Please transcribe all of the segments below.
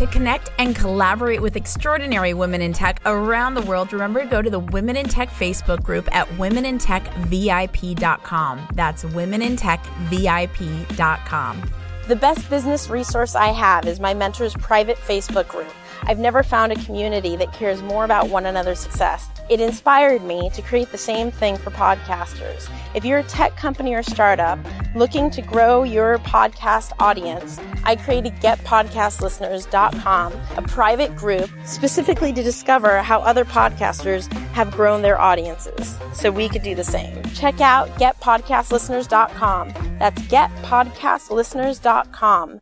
To connect and collaborate with extraordinary women in tech around the world, remember to go to the Women in Tech Facebook group at womenintechvip.com. That's womenintechvip.com. The best business resource I have is my mentor's private Facebook group. I've never found a community that cares more about one another's success. It inspired me to create the same thing for podcasters. If you're a tech company or startup looking to grow your podcast audience, I created getpodcastlisteners.com, a private group specifically to discover how other podcasters have grown their audiences so we could do the same. Check out getpodcastlisteners.com. That's getpodcastlisteners.com.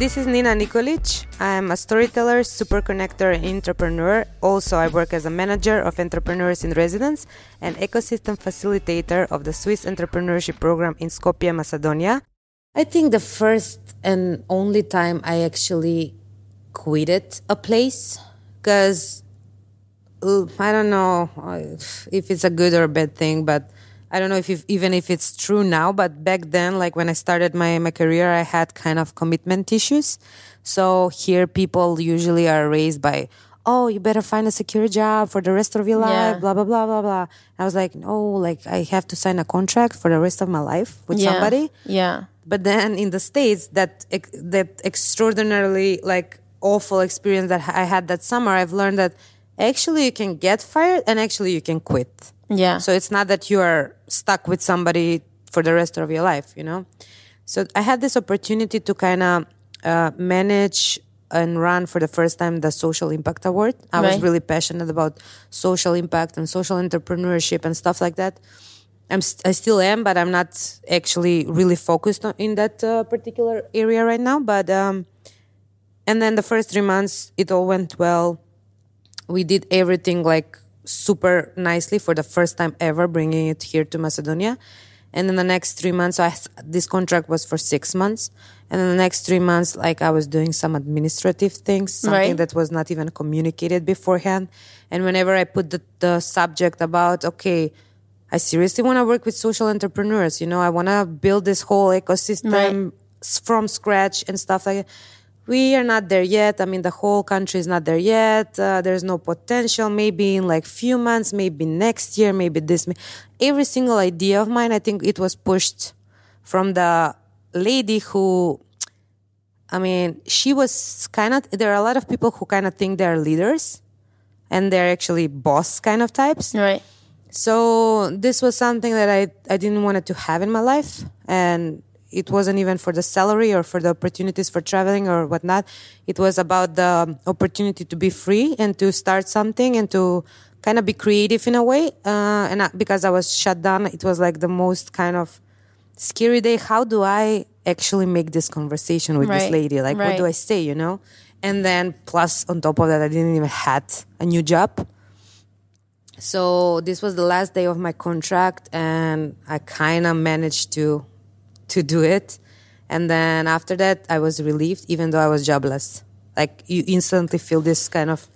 This is Nina Nikolic. I'm a storyteller, super connector, and entrepreneur. Also, I work as a manager of entrepreneurs in residence and ecosystem facilitator of the Swiss entrepreneurship program in Skopje, Macedonia. I think the first and only time I actually quitted a place because I don't know if it's a good or bad thing, but I don't know if, if, even if it's true now, but back then, like when I started my, my career, I had kind of commitment issues. So here people usually are raised by, oh, you better find a secure job for the rest of your life, Yeah. blah, blah, blah, blah, blah. I was like, no, like I have to sign a contract for the rest of my life with Yeah. somebody. Yeah. But then in the States, that, that extraordinarily like awful experience that I had that summer, I've learned that actually you can get fired and actually you can quit. Yeah. So it's not that you are stuck with somebody for the rest of your life, you know? So I had this opportunity to kind of uh, manage and run for the first time the Social Impact Award. I was really passionate about social impact and social entrepreneurship and stuff like that. I'm st- I still am, but I'm not actually really focused on, in that uh, particular area right now. But um, and then the first three months, it all went well. We did everything like super nicely for the first time ever, bringing it here to Macedonia. And in the next three months, I, this contract was for six months. And in the next three months, like I was doing some administrative things, something Right. that was not even communicated beforehand. And whenever I put the, the subject about, okay, I seriously want to work with social entrepreneurs, you know, I want to build this whole ecosystem s- from scratch and stuff like that. We are not there yet. I mean, the whole country is not there yet. Uh, there's no potential. Maybe in like few months, maybe next year, maybe this. Every single idea of mine, I think it was pushed from the lady who, I mean, she was kind of, there are a lot of people who kind of think they're leaders and they're actually boss kind of types. Right. So this was something that I, I didn't want to have in my life. And it wasn't even for the salary or for the opportunities for traveling or whatnot. It was about the opportunity to be free and to start something and to kind of be creative in a way. Uh, and I, because I was shut down, it was like the most kind of scary day. How do I actually make this conversation with this lady? Like, what do. I say, you know? And then plus on top of that, I didn't even had a new job. So this was the last day of my contract, and I kind of managed to to do it. And then after that, I was relieved, even though I was jobless. Like you instantly feel this kind of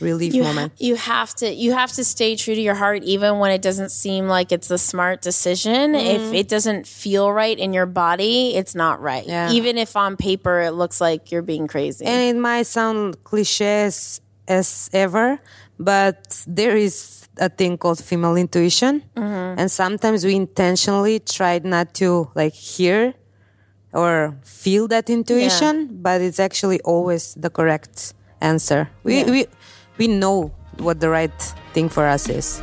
relief You, moment. you have to you have to stay true to your heart even when it doesn't seem like it's a smart decision. Mm-hmm. If it doesn't feel right in your body, it's not right. Yeah. Even if on paper it looks like you're being crazy. and it might sound cliches as ever, but there is a thing called female intuition, mm-hmm. and sometimes we intentionally try not to like hear or feel that intuition, but it's actually always the correct answer. We Yeah. we we know what the right thing for us is.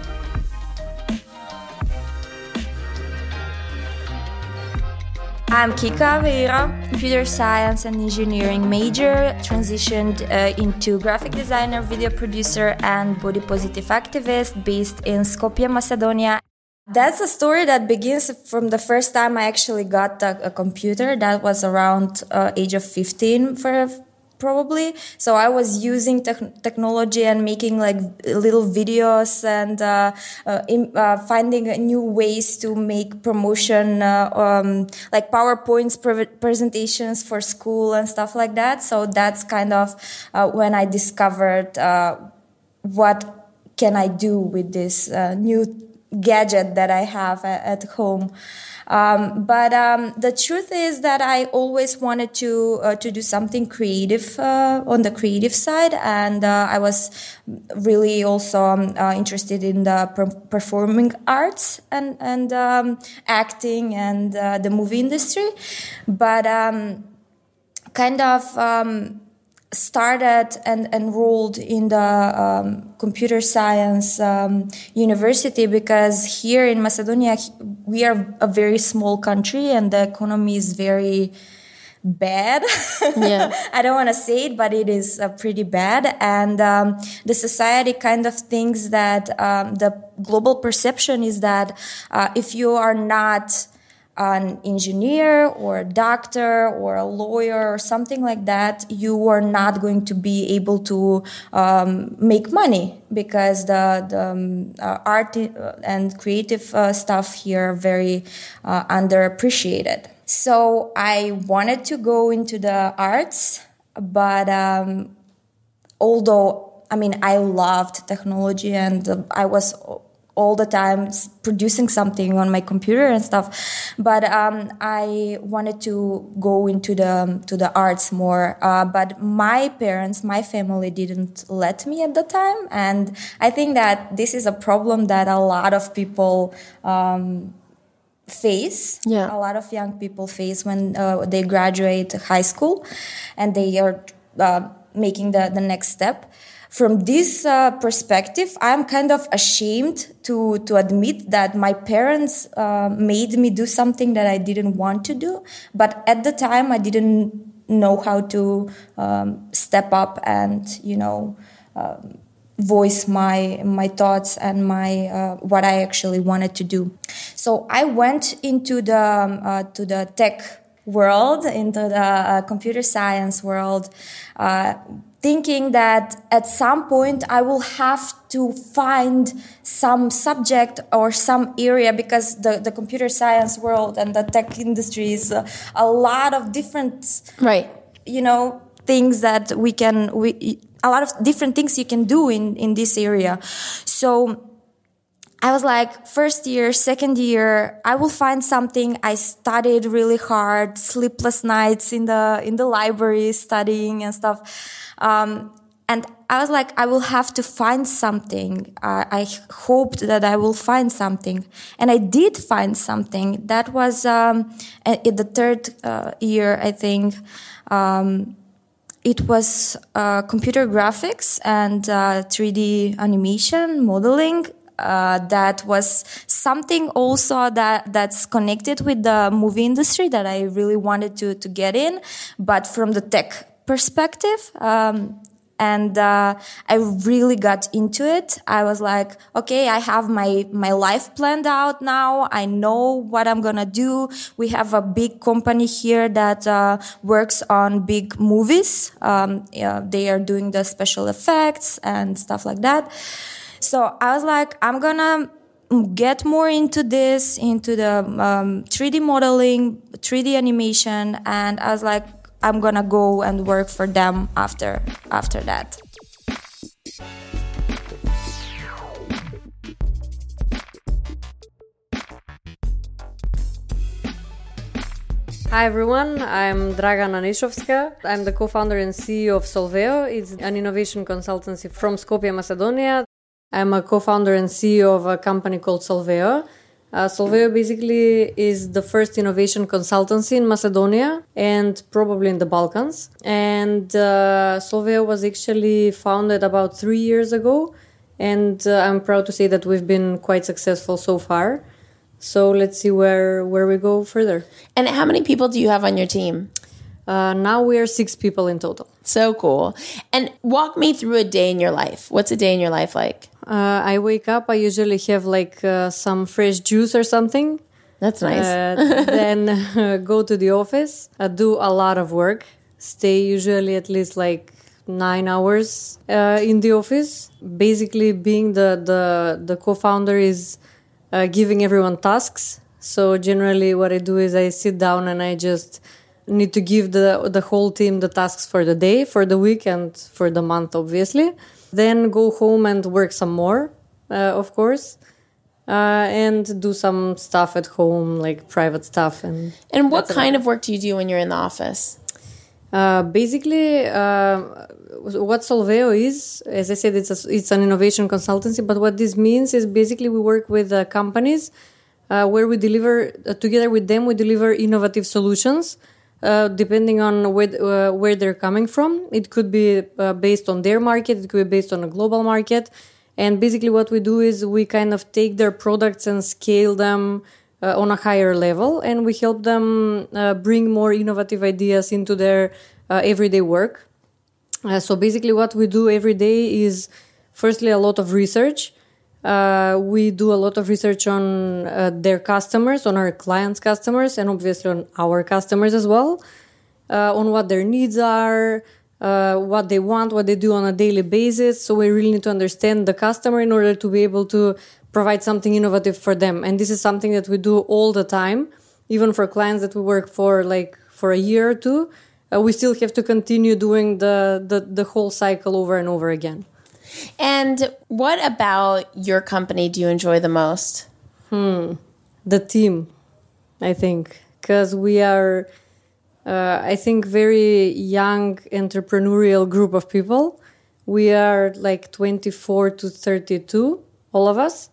I'm Kika Aveira, computer science and engineering major, transitioned uh, into graphic designer, video producer, and body positive activist based in Skopje, Macedonia. That's a story that begins from the first time I actually got a, a computer. That was around uh, age of 15 for probably. So I was using tech- technology and making like little videos and uh, uh, in, uh, finding new ways to make promotion, uh, um, like PowerPoints pre- presentations for school and stuff like that. So that's kind of uh, when I discovered uh, what can I do with this new gadget that I have a- at home. Um, but um, the truth is that I always wanted to uh, to do something creative uh, on the creative side, and uh, I was really also um, uh, interested in the per- performing arts and and um, acting and uh, the movie industry. But um, kind of um, started and enrolled in the um, computer science um, university because here in Macedonia we are a very small country and the economy is very bad. Yeah. I don't want to say it, but it is uh, pretty bad. And um, the society kind of thinks that um, the global perception is that uh, if you are not an engineer or a doctor or a lawyer or something like that, you are not going to be able to um, make money because the, the um, uh, art and creative uh, stuff here are very uh, underappreciated. So I wanted to go into the arts, but um, although I mean I loved technology and uh, I was all the time producing something on my computer and stuff. But um, i wanted to go into the to the arts more uh, but my parents my family didn't let me at the time. And i think that this is a problem that a lot of people um, face. Yeah. a lot of young people face when uh, they graduate high school and they are uh, making the, the next step from this uh, perspective i'm kind of ashamed to to admit that my parents uh, made me do something that i didn't want to do but at the time i didn't know how to um, step up and you know um, voice my my thoughts and my uh, what I actually wanted to do. So I went into the um, uh, to the tech world, into the uh, computer science world, uh, thinking that at some point I will have to find some subject or some area because the, the computer science world and the tech industry is uh, a lot of different Right. you know things that we can we a lot of different things you can do in in this area so I was like, first year, second year, I will find something. I studied really hard, sleepless nights in the in the library studying and stuff. Um, and I was like, I will have to find something. I I hoped that I will find something, and I did find something. That was um, in the third uh, year, I think. Um, it was uh, computer graphics and uh, 3D animation modeling. Uh, that was something also that that's connected with the movie industry that I really wanted to to get in, but from the tech perspective. Um, and uh, I really got into it. I was like, okay, I have my my life planned out now. I know what I'm gonna do. We have a big company here that uh, works on big movies. Um, yeah, they are doing the special effects and stuff like that. So I was like, I'm gonna get more into this, into the um, 3D modeling, 3D animation, and I was like, I'm gonna go and work for them after after that. Hi everyone, I'm Dragana Nishovska. I'm the co-founder and CEO of Solveo. It's an innovation consultancy from Skopje, Macedonia. I'm a co-founder and CEO of a company called Solveo. Uh, Solveo basically is the first innovation consultancy in Macedonia and probably in the Balkans. And uh, Solveo was actually founded about three years ago. And uh, I'm proud to say that we've been quite successful so far. So let's see where, where we go further. And how many people do you have on your team? Uh, now we are six people in total. So cool. And walk me through a day in your life. What's a day in your life like? Uh, I wake up. I usually have like uh, some fresh juice or something. That's nice. Uh, then uh, go to the office. Uh, do a lot of work. Stay usually at least like nine hours uh, in the office. Basically, being the the the co-founder is giving everyone tasks. So generally, what I do is I sit down and I just need to give the the whole team the tasks for the day, for the week, and for the month, obviously. Then go home and work some more, uh, of course, uh, and do some stuff at home, like private stuff. And and what kind of work do you do when you're in the office? Uh, basically, uh, what Solveo is, as I said, it's a, it's an innovation consultancy. But what this means is basically we work with uh, companies where we deliver together with them. We deliver innovative solutions uh, depending on where, uh, where they're coming from. It could be uh, based on their market, it could be based on a global market. And basically, what we do is we kind of take their products and scale them uh, on a higher level, and we help them uh, bring more innovative ideas into their everyday work. so, basically, what we do every day is firstly a lot of research uh, we do a lot of research on uh, their customers, on our clients' customers, and obviously on our customers as well, uh, on what their needs are, uh, what they want, what they do on a daily basis. So we really need to understand the customer in order to be able to provide something innovative for them. And this is something that we do all the time, even for clients that we work for like for a year or two. Uh, we still have to continue doing the, the, the whole cycle over and over again. And what about your company do you enjoy the most? Hmm. The team, I think, because we are, uh, I think, very young entrepreneurial group of people. We are like 24 to 32, all of us.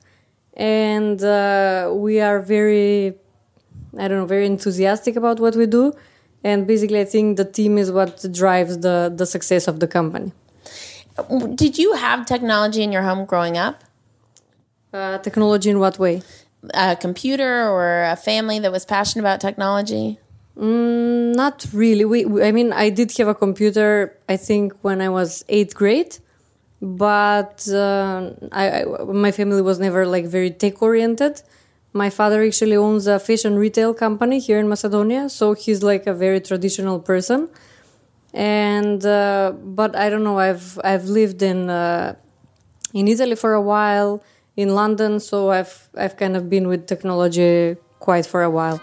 And uh, we are very, I don't know, very enthusiastic about what we do. And basically, I think the team is what drives the, the success of the company. Did you have technology in your home growing up? Uh, technology in what way? A computer or a family that was passionate about technology? Mm, not really. We, we, I mean, I did have a computer. I think when I was eighth grade, but uh, I, I, my family was never like very tech oriented. My father actually owns a fashion retail company here in Macedonia, so he's like a very traditional person and uh, but I don't know. I've I've lived in uh, in Italy for a while, in London, so I've I've kind of been with technology quite for a while.